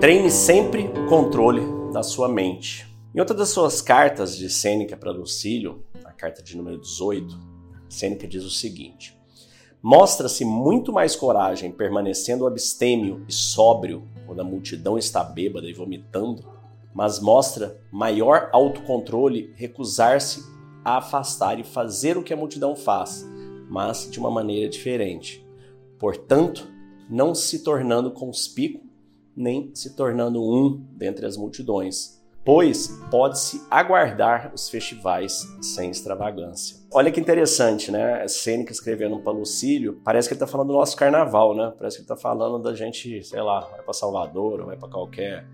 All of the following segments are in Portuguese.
Treine sempre o controle da sua mente. Em outra das suas cartas de Sêneca para Lucílio, a carta de número 18, Sêneca diz o seguinte: Mostra-se muito mais coragem permanecendo abstêmio e sóbrio quando a multidão está bêbada e vomitando, mas mostra maior autocontrole recusar-se a afastar e fazer o que a multidão faz, mas de uma maneira diferente. Portanto, não se tornando conspícuo nem se tornando um dentre as multidões, pois pode-se aguardar os festivais sem extravagância. Olha que interessante, né? Sêneca escrevendo para Lucílio, parece que ele está falando do nosso carnaval, né? Parece que ele está falando da gente, sei lá, vai para Salvador ou vai para qualquer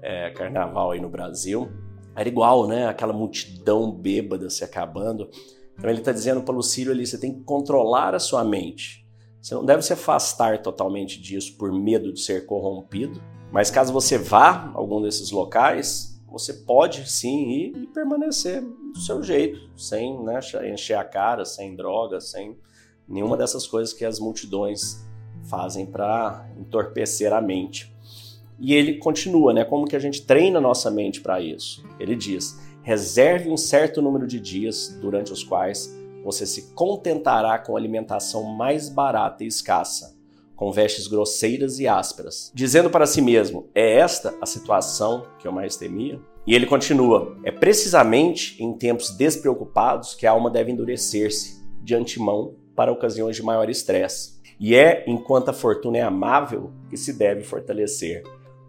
é, carnaval aí no Brasil. Era igual, né? Aquela multidão bêbada se acabando. Então ele está dizendo para Lucílio ali, você tem que controlar a sua mente. Você não deve se afastar totalmente disso por medo de ser corrompido, mas caso você vá a algum desses locais, você pode sim ir e permanecer do seu jeito, sem né, encher a cara, sem droga, sem nenhuma dessas coisas que as multidões fazem para entorpecer a mente. E ele continua, né? Como que a gente treina nossa mente para isso? Ele diz: reserve um certo número de dias durante os quais você se contentará com alimentação mais barata e escassa, com vestes grosseiras e ásperas, dizendo para si mesmo: é esta a situação que eu mais temia? E ele continua: é precisamente em tempos despreocupados que a alma deve endurecer-se de antemão para ocasiões de maior estresse. E é enquanto a fortuna é amável que se deve fortalecer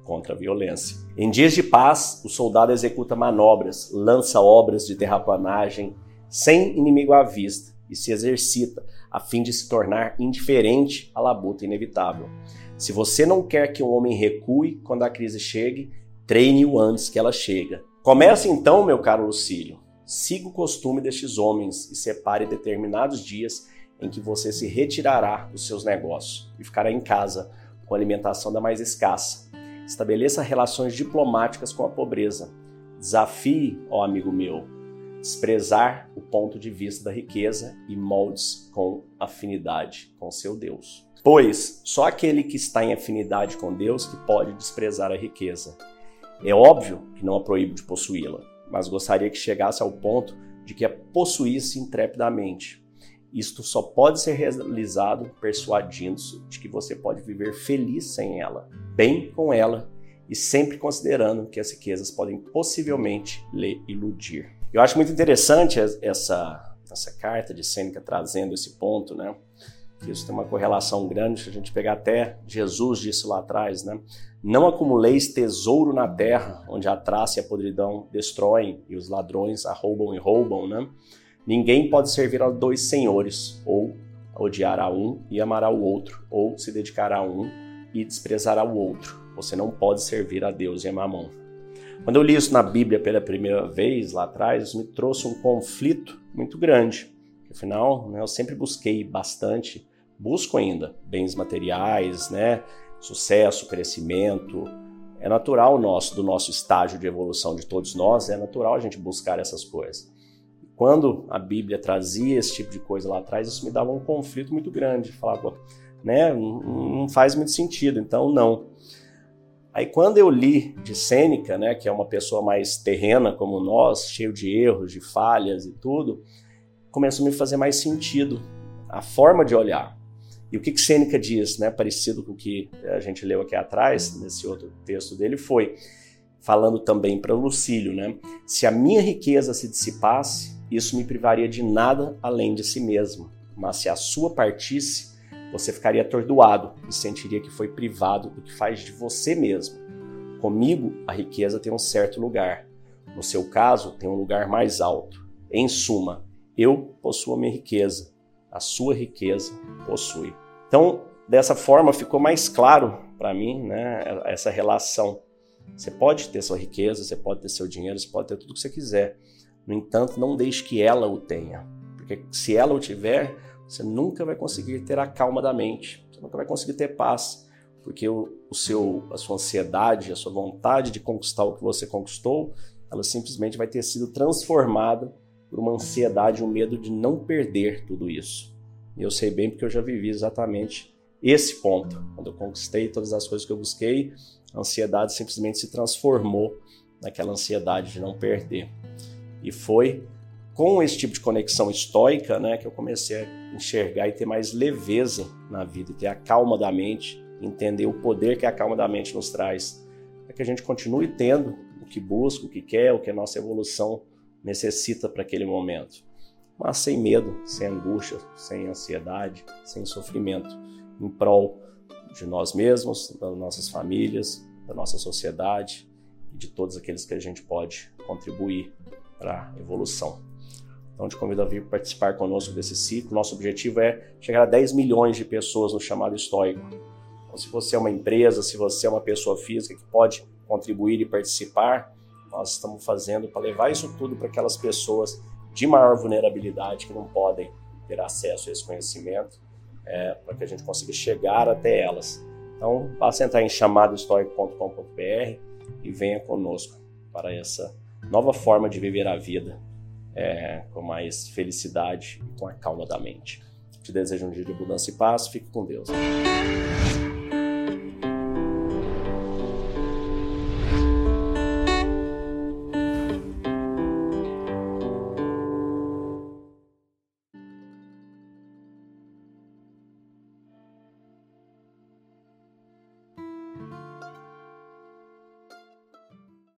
contra a violência. Em dias de paz, o soldado executa manobras, lança obras de terraplanagem, sem inimigo à vista e se exercita a fim de se tornar indiferente à labuta inevitável. Se você não quer que um homem recue quando a crise chegue, treine-o antes que ela chegue. Comece então, meu caro Lucílio. Siga o costume destes homens e separe determinados dias em que você se retirará dos seus negócios e ficará em casa com alimentação da mais escassa. Estabeleça relações diplomáticas com a pobreza. Desafie, ó amigo meu, desprezar o ponto de vista da riqueza e moldes com afinidade com seu Deus. Pois só aquele que está em afinidade com Deus que pode desprezar a riqueza. É óbvio que não a proíbe de possuí-la, mas gostaria que chegasse ao ponto de que a possuísse intrepidamente. Isto só pode ser realizado persuadindo-se de que você pode viver feliz sem ela, bem com ela e sempre considerando que as riquezas podem possivelmente lhe iludir. Eu acho muito interessante essa, essa carta de Sêneca trazendo esse ponto, né? Que isso tem uma correlação grande, se a gente pegar até Jesus disse lá atrás, né? Não acumuleis tesouro na terra, onde a traça e a podridão destroem e os ladrões arrombam e roubam, né? Ninguém pode servir a dois senhores, ou odiar a um e amar ao outro, ou se dedicar a um e desprezar ao outro. Você não pode servir a Deus e a mamão. Quando eu li isso na Bíblia pela primeira vez, lá atrás, isso me trouxe um conflito muito grande. Afinal, né, eu sempre busquei bastante, busco ainda, bens materiais, né, sucesso, crescimento. É natural nosso, do nosso estágio de evolução de todos nós, é natural a gente buscar essas coisas. Quando a Bíblia trazia esse tipo de coisa lá atrás, isso me dava um conflito muito grande. Falava, né, não faz muito sentido, então não. Aí quando eu li de Sêneca, né, que é uma pessoa mais terrena como nós, cheio de erros, de falhas e tudo, começou a me fazer mais sentido a forma de olhar. E o que, que Sêneca diz, né, parecido com o que a gente leu aqui atrás, nesse outro texto dele, foi falando também para Lucílio, né? Se a minha riqueza se dissipasse, isso me privaria de nada além de si mesmo. Mas se a sua partisse, você ficaria atordoado e sentiria que foi privado do que faz de você mesmo. Comigo, a riqueza tem um certo lugar. No seu caso, tem um lugar mais alto. Em suma, eu possuo a minha riqueza, a sua riqueza possui. Então, dessa forma, ficou mais claro para mim né, essa relação. Você pode ter sua riqueza, você pode ter seu dinheiro, você pode ter tudo que você quiser. No entanto, não deixe que ela o tenha. Porque se ela o tiver, você nunca vai conseguir ter a calma da mente, você nunca vai conseguir ter paz, porque o, o seu, a sua ansiedade, a sua vontade de conquistar o que você conquistou, ela simplesmente vai ter sido transformada por uma ansiedade, um medo de não perder tudo isso. E eu sei bem porque eu já vivi exatamente esse ponto. Quando eu conquistei todas as coisas que eu busquei, a ansiedade simplesmente se transformou naquela ansiedade de não perder. E foi com esse tipo de conexão estoica né, que eu comecei a enxergar e ter mais leveza na vida, ter a calma da mente, entender o poder que a calma da mente nos traz, para que a gente continue tendo o que busca, o que quer, o que a nossa evolução necessita para aquele momento. Mas sem medo, sem angústia, sem ansiedade, sem sofrimento, em prol de nós mesmos, das nossas famílias, da nossa sociedade e de todos aqueles que a gente pode contribuir para a evolução. Então, te convido a vir participar conosco desse ciclo. Nosso objetivo é chegar a 10 milhões de pessoas no chamado estoico. Então, se você é uma empresa, se você é uma pessoa física que pode contribuir e participar, nós estamos fazendo para levar isso tudo para aquelas pessoas de maior vulnerabilidade que não podem ter acesso a esse conhecimento, é, para que a gente consiga chegar até elas. Então, basta entrar em chamadohistórico.com.br e venha conosco para essa nova forma de viver a vida é, com mais felicidade e com a calma da mente. Te desejo um dia de abundância e paz. Fique com Deus.